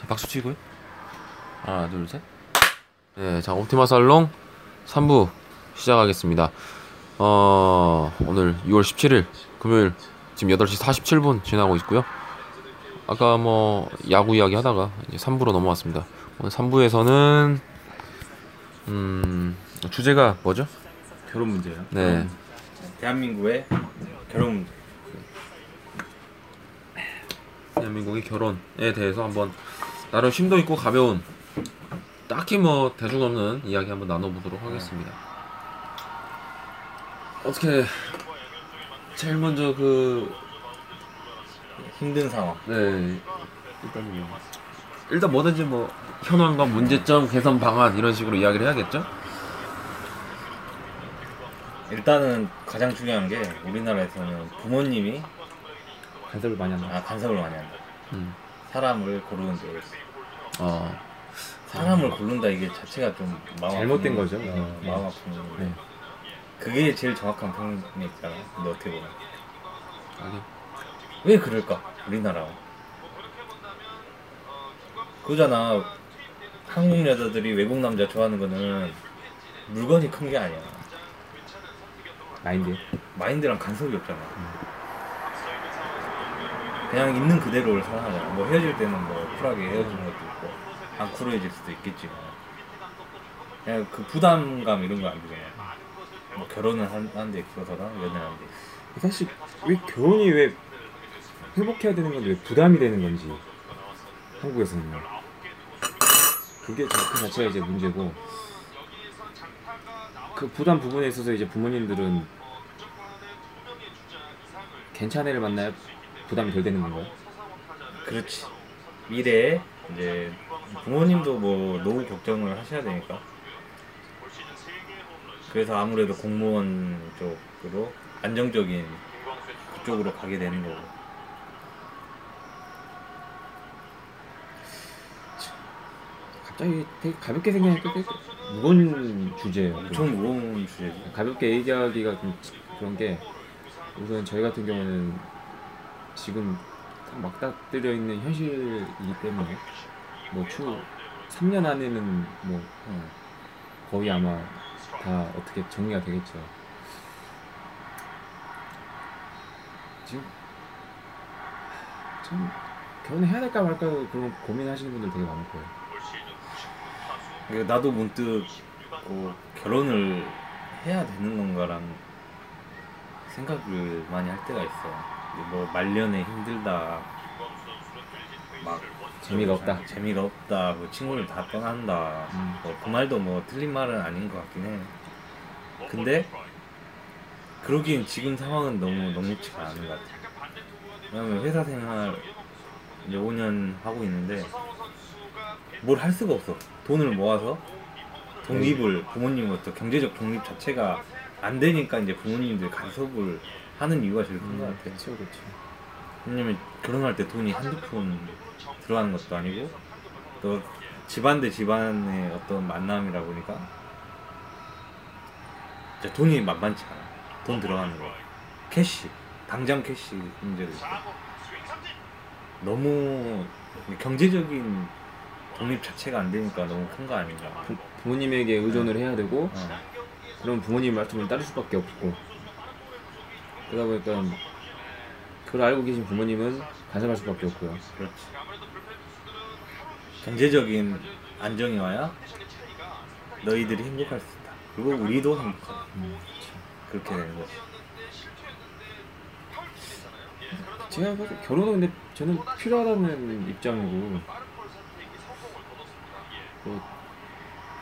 자, 박수 치고요. 하나, 둘, 셋. 네, 자, 옵티마 살롱 3부 시작하겠습니다. 어, 오늘 6월 17일 금요일 지금 8시 47분 지나고 있고요. 아까 뭐 야구 이야기 하다가 이제 3부로 넘어왔습니다. 오늘 3부에서는 음, 주제가 뭐죠? 결혼 문제요. 네. 대한민국의 결혼 문제. 대한민국의 결혼에 대해서 한번 나름 심도 있고 가벼운 딱히 뭐 대중 없는 이야기 한번 나눠보도록 하겠습니다. 어떻게 제일 먼저 그 힘든 상황. 네. 일단 뭐 일단 뭐든지 뭐 현황과 문제점, 개선 방안 이런 식으로 이야기를 해야겠죠? 일단은 가장 중요한 게 우리나라에서는 부모님이 간섭을 많이 한다. 아, 간섭을 많이 한다. 음. 사람을 고르는 데 어. 사람을 고른다 이게 자체가 좀 마음 잘못된 아픈- 거죠. 어, 네. 마음 아픈 네. 그게 제일 정확한 표현이잖아. 근데 어떻게 보면 아니. 왜 그럴까? 우리나라. 그잖아. 한국 여자들이 외국 남자 좋아하는 거는 물건이 큰 게 아니야. 마인드. 마인드랑 간섭이 없잖아. 그냥 있는 그대로를 사랑하잖아. 뭐 헤어질 때는 뭐 쿨하게 헤어지는 것도 있고 안 쿨해질 수도 있겠지만 그냥 그 부담감 이런 거안 주잖아. 뭐 결혼을 한- 하는데 있어서나 연애를 하는데 있어서. 사실 왜 결혼이 왜 회복해야 되는 건데 왜 부담이 되는 건지 한국에서는 그게 자- 그 자체가 이제 문제고 그 부담 부분에 있어서 이제 부모님들은 괜찮은 애를 만나야 부담이 덜 되는 건가요? 그렇지. 미래에 이제 부모님도 뭐 노후 걱정을 하셔야 되니까. 그래서 아무래도 공무원 쪽으로 안정적인 그쪽으로 가게 되는 거고. 갑자기 되게 가볍게 생각하니까 되게 무거운 주제예요. 엄청 무거운 주제지. 가볍게 얘기하기가 좀 그런 게 우선 저희 같은 경우는 지금 딱 막닥뜨려 있는 현실이기 때문에 뭐 추후 3년 안에는 뭐 응. 거의 아마 다 어떻게 정리가 되겠죠. 지금 참 결혼해야 될까 말까 그런 고민하시는 분들 되게 많을 거예요. 이게 나도 문득 어, 결혼을 해야 되는 건가라는 생각을 많이 할 때가 있어. 뭐 말년에 힘들다. 막 재미가 없다. 재미가 없다. 뭐 친구를 다 떠난다. 음. 뭐그 말도 뭐 틀린 말은 아닌 것 같긴 해. 근데 그러기엔 지금 상황은 너무 녹록지가 않은 것 같아. 왜냐면 회사 생활 이제 5년 하고 있는데 뭘 할 수가 없어. 돈을 모아서 독립을 부모님으로부터 경제적 독립 자체가 안 되니까 이제 부모님들 간섭을 하는 이유가 제일 큰것 같아. 그렇죠, 그렇죠. 왜냐면 결혼할 때 돈이 한두 푼 들어가는 것도 아니고 또 집안 대 집안의 어떤 만남이라 보니까 진짜 돈이 만만치 않아 돈 들어가는 거 cash 당장 cash 문제도 있고 너무 경제적인 독립 자체가 안 되니까 너무 큰 거 아닌가 부, 부모님에게 의존을 해야 되고 어. 그럼 부모님 말씀을 따를 수밖에 없고 그러다 보니까 그걸 알고 계신 부모님은 간섭할 수밖에 없고요. 그렇지. 경제적인 안정이 와야 너희들이 행복할 수 있다. 그리고 우리도 행복하다. 그렇게 되는 거지. 제가 결혼은 근데 저는 필요하다는 입장이고 그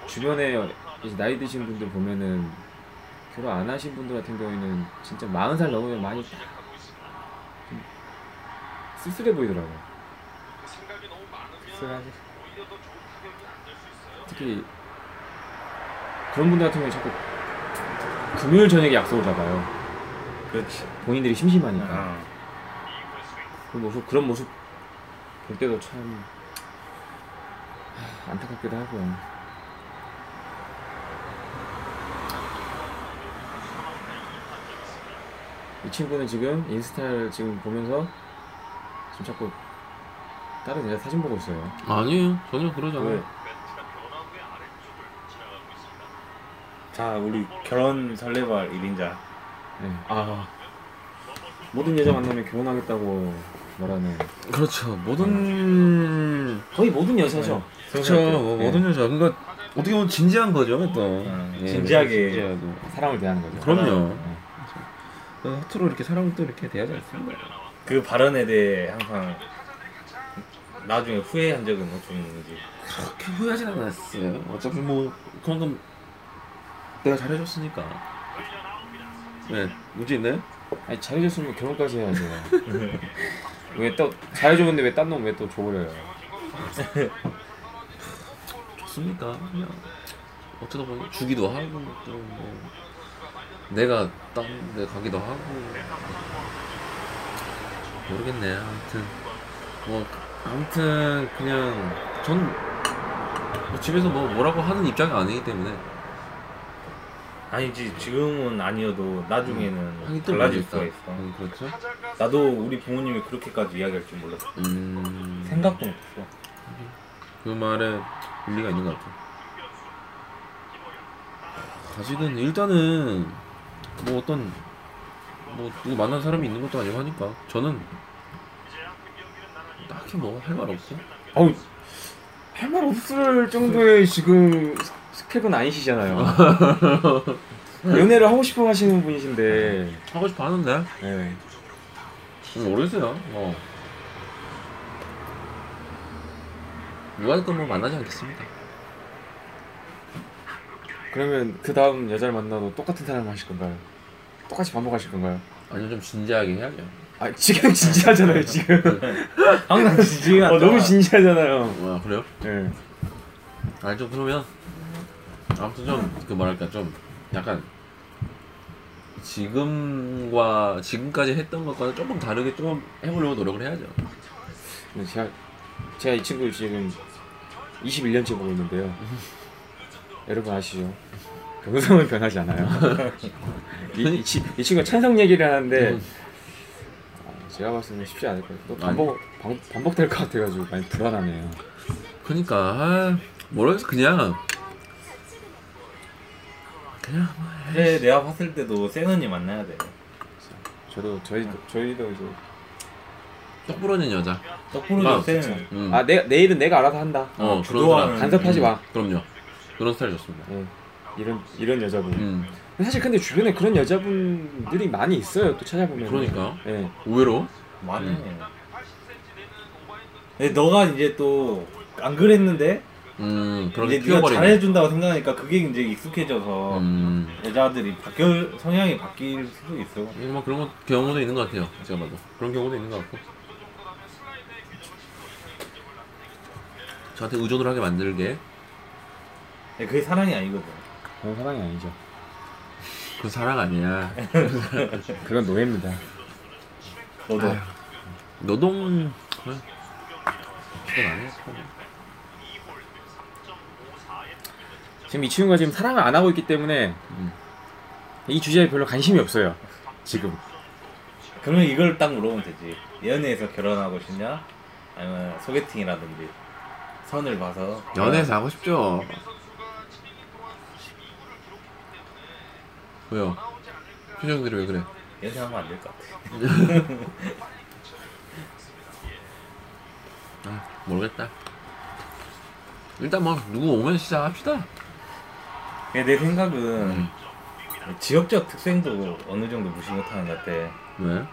주변에 나이 드신 분들 보면은 결혼 안 하신 분들 같은 경우에는 진짜 40살 넘으면 많이 좀 쓸쓸해 보이더라고요. 쓸쓸하지 특히 그런 분들 같은 경우에 자꾸 금요일 저녁에 약속을 잡아요. 그렇지 본인들이 심심하니까. 어. 그 모습 그런 모습 볼 때도 참 하, 안타깝기도 하고요. 이 친구는 지금 인스타를 지금 보면서 지금 자꾸 다른 여자 사진 보고 있어요. 아니에요 전혀 그러지 왜? 않아요 자 우리 결혼 설레발 1인자 네. 아 모든 여자 만나면 결혼하겠다고 말하는 그렇죠 모든 거의 모든 여자죠. 그렇죠 뭐, 모든 여자 그러니까 어떻게 보면 진지한 거죠 또 음, 예, 진지하게. 사랑을 대하는 거죠. 그럼요 네. 어, 서로 이렇게 또 이렇게 대하지 않습니다 그 발언에 대해 항상 나중에 후회한 적은 있는지. 그렇게 후회하진 않았어요. 어차피 뭐 그만큼 내가 잘해줬으니까. 네 문제 있나요? 아니 잘해줬으면 결혼까지 해야죠. 왜또 잘해줬는데 왜 딴 놈 왜 또 줘버려요? 좋습니까? 그냥 어쩌다 보니 주기도 하고 또뭐 내가 딴데 가기도 하고. 모르겠네 아무튼. 뭐 아무튼 그냥 전 뭐 집에서 뭐 뭐라고 하는 입장이 아니기 때문에. 아니지 지금은 아니어도 나중에는 또 달라질. 수가 있어. 음, 그렇죠? 나도 우리 부모님이 그렇게까지 이야기할 줄 몰랐어. 음. 생각도 못했어. 그 말에 일리가 있는 것 같아. 아직은 일단은 뭐 어떤 뭐 누구 만난 사람이 있는 것도 아니고 하니까 저는 딱히 뭐 할 말 없고 어우 할 말 없을 정도의 지금 스펙은 아니시잖아요. 연애를 하고 싶어 하시는 분이신데. 하고 싶어 하는데 네. 음, 모르겠어요. 뭐 누가 있건 뭐 만나지 않겠습니다. 그러면 그 다음 여자를 만나도 똑같은 사람을 하실 건가요? 똑같이 반복하실 건가요? 아니면 좀 진지하게 해야죠. 아 지금 진지하잖아요 지금. 항상 지지가 어, 너무 진지하잖아요. 아 그래요? 네. 아니 좀 그러면 아무튼 좀 그 뭐랄까 좀 약간 지금과 지금까지 했던 것과는 조금 다르게 좀 해보려고 노력을 해야죠. 근데 제가 제가 이 친구를 지금 21년째 보고 있는데요. 여러분 아시죠? 영상은 변하지 않아요. 이, 이, 치- 이 친구가 찬성 얘기를 하는데 음. 아, 제가 봤을 때는 쉽지 않을 거예요. 또 반복 반, 반복될 것 같아가지고 많이 불안하네요. 그러니까 아, 모르겠어 그냥 그냥 뭐 그래 내가 봤을 때도 센 언니 만나야 돼 저도 저희도 저희도 이제 떡 부러진 여자. 떡부러져 아, 센 음. 아 내, 내일은 내가 알아서 한다. 어 그런 주도하는- 사람. 간섭하지 마. 그럼요. 그런 스타일 좋습니다. 예, 이런 이런 여자분. 음 사실 근데 주변에 그런 여자분들이 많이 있어요. 또 찾아보면. 그러니까 예. 의외로 많네 음. 근데 너가 이제 또 안 그랬는데 음 이제 네가. 잘해준다고 생각하니까 그게 이제 익숙해져서 음 여자들이 바뀔 성향이 바뀔 수도 있어 이거 뭐 그런 거 경우도 있는 것 같아요. 제가 봐도 그런 경우도 있는 것 같고. 저한테 의존을 하게 만들게 그게 사랑이 아니거든 그런 사랑이 아니죠. 그 사랑 아니야. 그건 노예입니다. 너도 아휴. 노동 그건 아니야. 지금 이 친구가 지금 사랑을 안 하고 있기 때문에 음. 이 주제에 별로 관심이 없어요. 지금. 그러면 이걸 딱 물어보면 되지 연애에서 결혼하고 싶냐 아니면 소개팅이라든지 선을 봐서 연애에서 하고 싶죠. 왜요? 표정들이 왜 그래? 연애하면 안 될 것 같아 아 모르겠다. 일단 뭐 누구 오면 시작합시다. 내 생각은 음. 지역적 특성도 어느 정도 무시 못하는 것 같아 왜?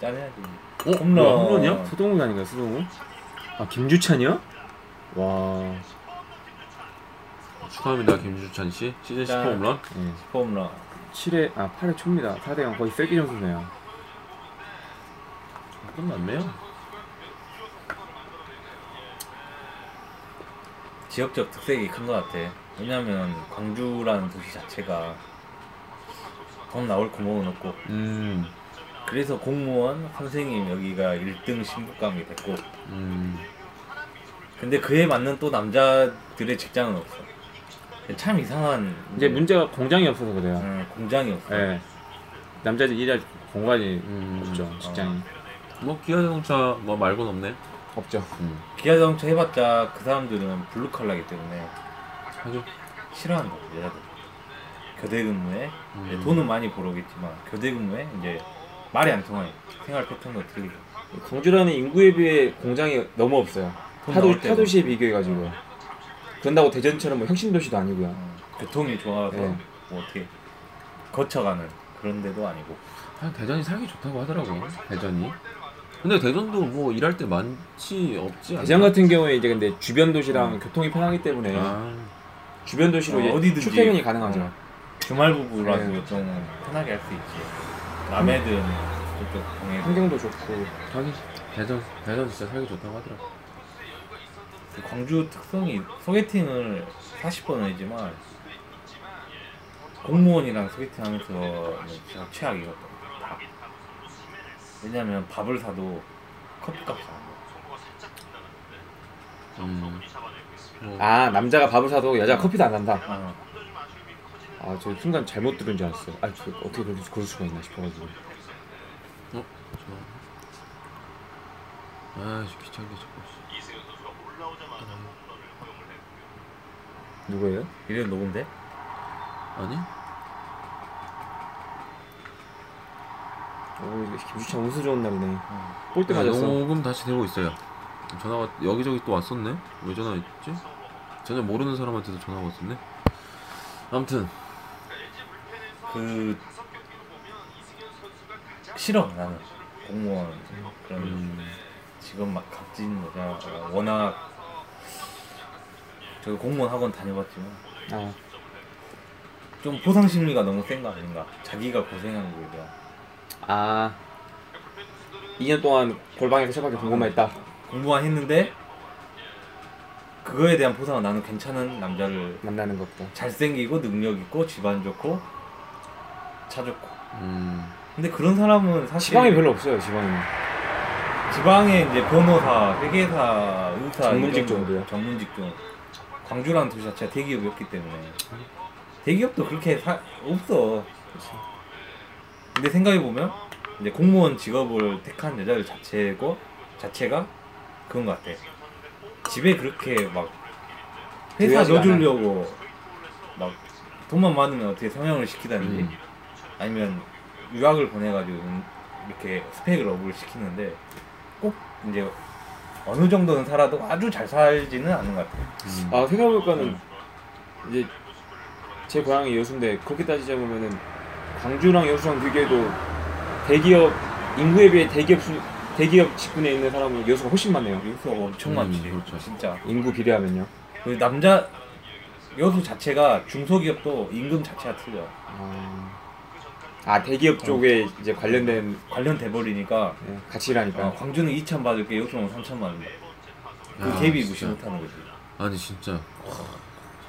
짜내야지 어? 홈런. 뭐야, 홈런이야? 수동욱 아닌가 수동욱? 아 김주찬이요? 와. 축하합니다 김주찬 씨 시즌 10호 자. 홈런. 예. 홈런 7회 아 8회 초입니다. 4대 0 거의 세기 점수네요. 끝났네요. 지역적 특색이 큰 것 같아 왜냐면 광주라는 도시 자체가 돈 나올 구멍은 없고 음, 그래서 공무원 선생님 여기가 1등 신부감이 됐고 음, 네. 근데 그에 맞는 또 남자들의 직장은 없어 참 이상한 이제 문제가 공장이 없어서 그래요. 음, 공장이 없어 예. 남자들 일할 공간이 음. 없죠. 직장이. 뭐 기아 자동차 뭐 말고는 없네. 없죠. 음. 기아 자동차 해봤자 그 사람들은 블루 칼라기 때문에 하죠. 싫어한다 여자들. 교대 근무에 이제 음. 돈은 많이 벌어오겠지만 교대 근무에 이제 말이 안 통해. 생활 패턴도 틀리고. 광주라는 인구에 비해 공장이 너무 없어요. 돈 타도 때도. 타도시에 비교해가지고. 그런다고 대전처럼 뭐 혁신 도시도 아니고요. 어, 교통이 좋아서 네. 뭐 어떻게 거쳐가는 그런 데도 아니고. 아, 대전이 살기 좋다고 하더라고. 대전이. 근데 대전도 뭐 일할 때 많지 없지 않나? 대전 같은 경우에 이제 근데 주변 도시랑 교통이 편하기 때문에 아, 주변 도시로 어, 이제 어디든지. 출퇴근이 가능하죠. 어. 주말 부부라서 네. 좀 편하게 할 수 있지. 남해든 저쪽 동해 환경도 좋고 하긴 대전 대전 진짜 살기 좋다고 하더라고. 광주 특성이 소개팅을 40번은 했지만 공무원이랑 소개팅 하면서 진짜 최악이거든. 다. 왜냐면 밥을 사도 커피값이 안 돼. 음. 뭐, 아 남자가 밥을 사도 여자가 커피도 안 산다. 아, 아 저 순간 잘못 들은 줄 알았어요. 아 저 어떻게 그럴, 수- 그럴 수가 있나 싶어가지고. 어? 좋아. 아, 귀찮게 자꾸. 씨. 누구예요? 이름 녹음돼? 아니? 오 김주찬 운수 좋은 날이네. 볼때 네, 맞았어. 녹음 다시 되고 있어요. 전화가 여기저기 또 왔었네. 왜 전화했지? 전혀 모르는 사람한테도 전화가 왔었네. 아무튼 그 싫어 나는 공무원 그런 음, 지금 막 값진 여자 워낙 저 공무원 학원 다녀봤지만 아 좀 보상 심리가 너무 센 거 아닌가 자기가 고생한 거에 대한 아. 2년 동안 골방에서 쳐밖에 공부만 했다. 공부만 했는데 그거에 대한 보상은 나는 괜찮은 남자를 만나는 것도. 잘생기고 능력 있고 집안 좋고 차 좋고 음, 근데 그런 사람은 사실 지방이 별로 없어요. 지방이. 지방에 이제 변호사, 회계사, 의사 전문 이런 직종도요? 전문 직종. 광주라는 도시 자체가 대기업이었기 때문에 대기업도 그렇게 사, 없어. 근데 생각해 보면 이제 공무원 직업을 택한 여자들 자체고 자체가 그런 것 같아. 집에 그렇게 막 회사 넣어주려고 막 돈만 많으면 어떻게 성형을 시키다든지 음. 아니면 유학을 보내가지고 이렇게 스펙을 업을 시키는데 꼭 이제 어느 정도는 살아도 아주 잘 살지는 않는 것 같아요. 음. 아 생각해보니까는 이제 제 고향이 여수인데 그렇게 따지자면은 광주랑 여수랑 비교해도 대기업 인구에 비해 대기업 수, 대기업 직군에 있는 사람은 여수가 훨씬 많네요. 여수 엄청 음, 많지. 그렇죠. 진짜. 인구 비례하면요. 그 남자 여수 자체가 중소기업도 임금 자체가 틀려. 아, 아 대기업 쪽에 이제 관련된 관련돼 버리니까 예, 같이 일하니까. 어, 광주는 2천 받을 게 여수는 3천 받는다. 그 야, 갭이 무시. 못하는 거지. 아니 진짜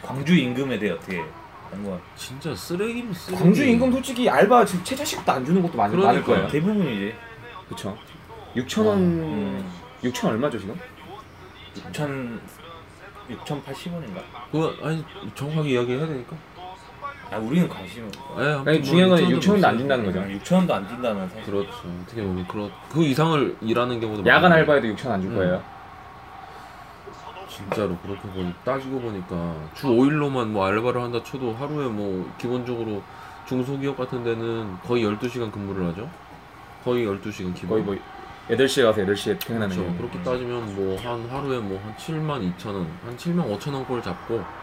광주 임금에 대해 어떻게 한번 진짜 쓰레기면 쓰레기. 광주 임금 솔직히 알바 지금 최저시급도 안 주는 것도 많, 많을 그러니까요. 거예요. 대부분이지. 그쵸. 6천 원, 음. 6천 얼마죠 지금? 6천 6,080원인가? 그거 아니 정확하게 이야기해야 되니까. 아 우리는 관심 없어. 예, 아무튼 아니, 뭐 중요한 건 6천 6천 원도 안 있어요. 준다는 거죠. 6천 원도 안 뛴다는 사실. 그렇죠. 어떻게 보면 그렇 그 이상을 일하는 경우도 야간. 알바에도 6천 안줄 음. 거예요. 진짜로 그렇게 보니 따지고 보니까 주 5일로만 뭐 알바를 한다 쳐도 하루에 뭐 기본적으로 중소기업 같은 데는 거의 12시간 근무를 하죠. 거의 12시간 기본. 거의 뭐 8시에 가서 8시에 퇴근하는 그렇죠. 게. 그렇게 따지면 뭐 한 하루에 뭐 한 7만 2천 원, 한 7만 5천 원꼴 잡고 20.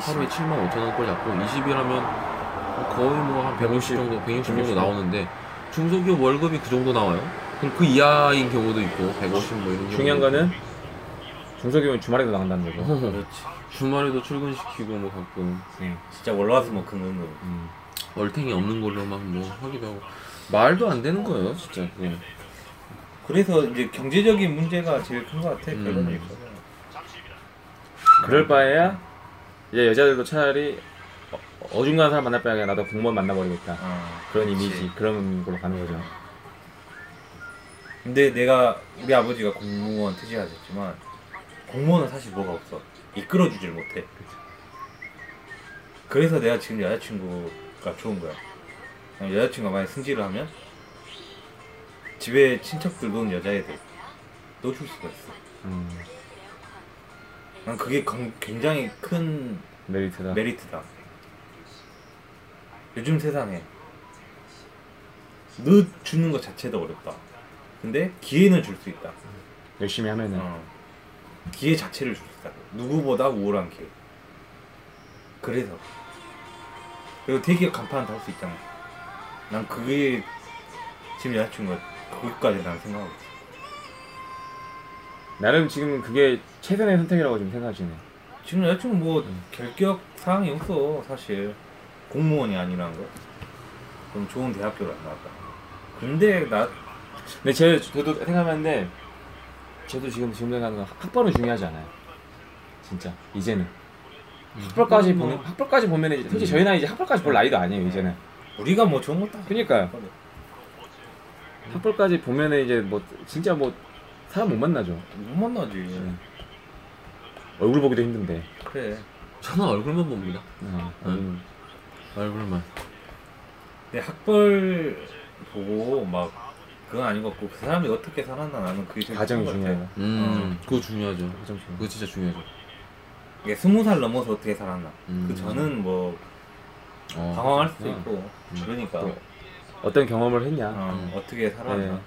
하루에 7만 5천 원꼴 잡고 20이라면 거의 뭐 한 150 정도, 160 정도 160. 나오는데 중소기업 월급이 그 정도 나와요. 그럼 그 이하인 경우도 있고 150뭐 이런 경우. 중요한 거는 중소기업은 주말에도 나간다는 거죠. 그렇지. 주말에도 출근시키고 뭐 가끔 네. 진짜 월화수목금으로. 음. 얼탱이 없는 걸로 막 뭐 하기도 하고 말도 안 되는 거예요, 진짜. 그거. 그래서 이제 경제적인 문제가 제일 큰 것 같아. 음. 결론이 있어서. 그럴 바에야 이제 여자들도 차라리 어- 어중간한 사람 만날 바에 나도 공무원 만나버리겠다. 어, 그런 그렇지. 이미지, 그런 걸로 가는 거죠. 근데 내가 우리 아버지가 공무원 퇴직하셨지만 공무원은 사실 뭐가 없어. 이끌어주질 못해. 그래서 내가 지금 여자친구가 좋은 거야. 여자친구가 만약 승질을 하면 집에 친척들 노는 여자애들 넣어줄 수가 있어. 음, 난 그게 강- 굉장히 큰 메리트다. 메리트다. 요즘 세상에 너 주는 것 자체도 어렵다. 근데 기회는 줄 수 있다. 열심히 하면은 어. 기회 자체를 줄 수 있다. 누구보다 우월한 기회. 그래서 그리고 되게 간판 달수 있잖아. 난 그게 지금 여자친구가 거기까지 난 생각하고 있어. 나름 지금 그게 최선의 선택이라고 지금 생각하시네. 지금 여자친구 뭐 음. 결격 사항이 없어 사실 공무원이 아니라는 거. 그럼 좋은 대학교를 안 나왔다. 근데 나 근데 제 저도 생각하는데 저도 지금 지금 생각하는 건 학벌은 중요하지 않아요. 진짜 이제는 학벌까지 뭐, 보면 학벌까지 보면 이제 솔직히 저희 나이 이제 학벌까지 볼 나이도 아니에요 이제는. 우리가 뭐 좋은 것도 그러니까요. 학벌까지 보면은 이제 뭐 진짜 뭐 사람 못 만나죠. 못 만나지. 네. 얼굴 보기도 힘든데. 그래. 저는 얼굴만 봅니다. 어, 응. 얼굴만. 근데 학벌 보고 막 그건 아닌 것 같고 그 사람이 어떻게 살았나 나는 그게 제일 중요한 것 중요해요. 같아. 음, 그거 중요하죠. 가정 중요. 그거 진짜 중요하죠. 이게 스무 살 넘어서 어떻게 살았나. 음. 그 저는 뭐 어. 당황할 수도 어. 있고 그러니까 또 어떤 경험을 했냐. 어, 음. 어떻게 살았나. 네.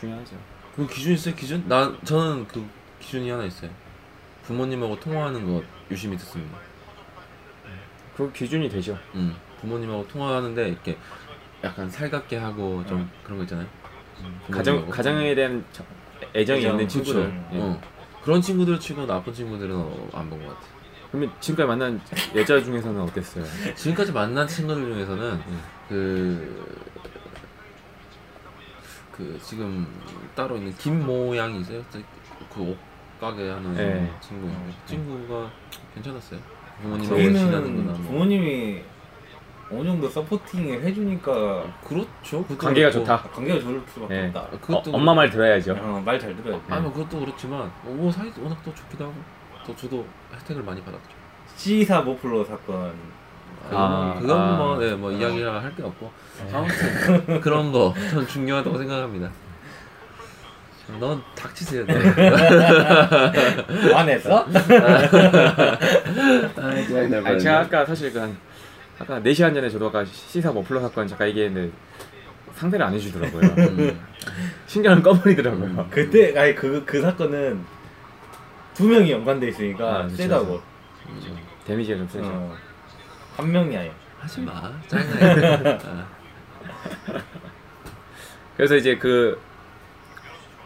중요하죠. 그 기준 있어요? 기준? 나 저는 그 기준이 하나 있어요. 부모님하고 통화하는 거 유심히 듣습니다. 그 기준이 되죠. 음, 부모님하고 통화하는데 이렇게 약간 살갑게 하고 좀 음. 그런 거 있잖아요. 가정 부모님하고. 가정에 대한 저- 애정이 애정, 있는. 친구들. 음. 예. 어. 그런 친구들 치고 나쁜 친구들은 어, 안본 것 같아. 그러면 지금까지 만난 여자 중에서는 어땠어요? 지금까지 만난 친구들 중에서는 음. 그, 그 지금 따로 있는 김 모 양이 있어요. 그 옷가게 하는 네. 친구. 음. 친구가 괜찮았어요. 부모님하고 친하는 거나 뭐. 부모님이 어느 정도 서포팅을 해주니까 그렇죠. 그것도 관계가 그렇고. 좋다. 관계가 좋을 수밖에 네. 없다. 아, 어, 그것도 엄마 말 들어야죠. 어, 말잘 들어야지. 아니 뭐 그것도 그렇지만 어, 뭐 사이 워낙 또 좋기도 하고 또 저도 혜택을 많이 받았죠. C사 모플러 사건. 아, 그건 아. 뭐, 네, 뭐 이야기가 할게 없고 아무튼 그런 거 전 중요하다고 생각합니다. 넌 닥치세요. 네. 안했어? 아니 제가 아까 사실 그한 아까 4시간 전에 저도 아까 C사 머플러 사건 잠깐 얘기했는데 상대를 안 해주더라고요. 음, 신경을 꺼버리더라고요. 그때 아니 그그 사건은 두 명이 연관돼 있으니까 아. 세다고. 데미지가 좀 세죠. 어. 한 명이 아니야. 하지 마. 짜증나. 아, 그래서 이제 그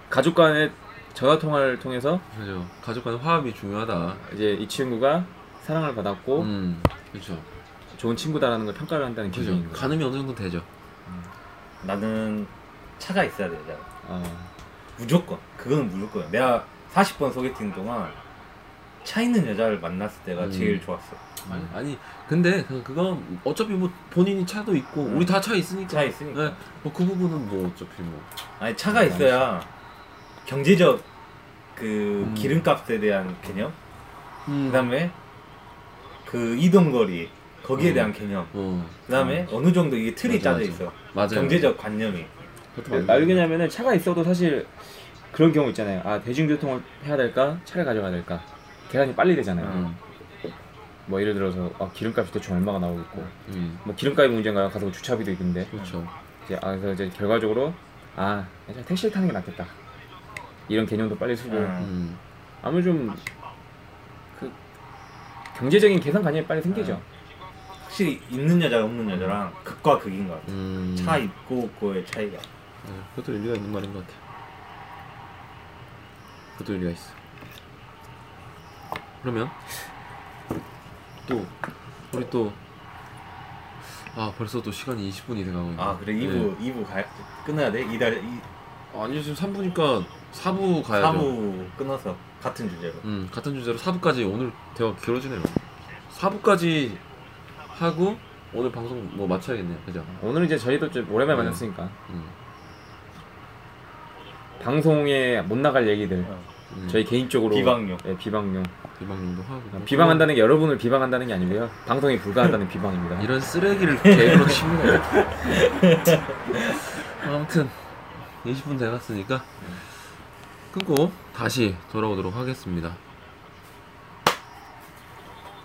가족 간의 전화 통화를 통해서 그죠. 가족 간 화합이 중요하다. 이제 이 친구가 사랑을 받았고 음, 그렇죠. 좋은 친구다라는 걸 평가를 한다는 그죠. 기준인 거예요. 가늠이 어느 정도 되죠. 나는 차가 있어야 돼, 여자. 아, 무조건. 그거는 무조건. 내가 40번 소개팅 동안 차 있는 여자를 만났을 때가 음. 제일 좋았어. 아니, 아니 근데 그, 그건 어차피 뭐 본인이 차도 있고 음. 우리 다 차 있으니까. 차 있으니까. 네, 뭐그 부분은 뭐 어차피 뭐. 아니 차가 있어야 경제적 그 음. 기름값에 대한 개념, 음. 그다음에 그 이동 거리 거기에 음. 대한 개념, 어, 그다음에 어느 정도 이게 틀이 맞아, 짜져 맞아. 있어. 맞아요. 경제적 관념이. 왜냐면은 차가 있어도 사실 그런 경우 있잖아요. 아 대중교통을 해야 될까 차를 가져가야 될까 계산이 빨리 되잖아요. 음, 뭐 예를 들어서 아, 기름값이 대충 얼마가 나오겠고 음, 뭐 기름값이 문제인가요? 가서 뭐 주차비도 있는데 그렇죠. 이제 아 그래서 이제 결과적으로 아 그냥 택시를 타는 게 낫겠다 이런 개념도 빨리 쓰고 음. 음, 아무 좀 그 경제적인 계산관념이 빨리 생기죠. 확실히 있는 여자가 없는 여자랑 극과 극인 것 같아. 음. 차 있고 없고의 차이가. 네, 그것도 일리가 있는 말인 것 같아. 그것도 일리가 있어. 그러면 또 우리 또 아 벌써 또 시간이 20분이 돼가고 있네. 아 그래 2부 2부 가 끊어야 돼? 이달 이 아니 지금 3부니까 4부 가야죠. 4부 끊어서 같은 주제로. 음 같은 주제로 4부까지 오늘 대화 길어지네요. 4부까지 하고 오늘 방송 뭐 마쳐야겠네요. 그죠? 오늘 이제 저희도 좀 오랜만에 네. 만났으니까 음, 방송에 못 나갈 얘기들 음, 저희 개인적으로 비방용. 예, 비방용 비방용도 하고 아, 비방한다는 게 여러분을 비방한다는 게 아니고요 방송에 불과하다는 비방입니다. 이런 쓰레기를 개그로 치는 거야. 아무튼 20분 돼갔으니까 끊고 다시 돌아오도록 하겠습니다.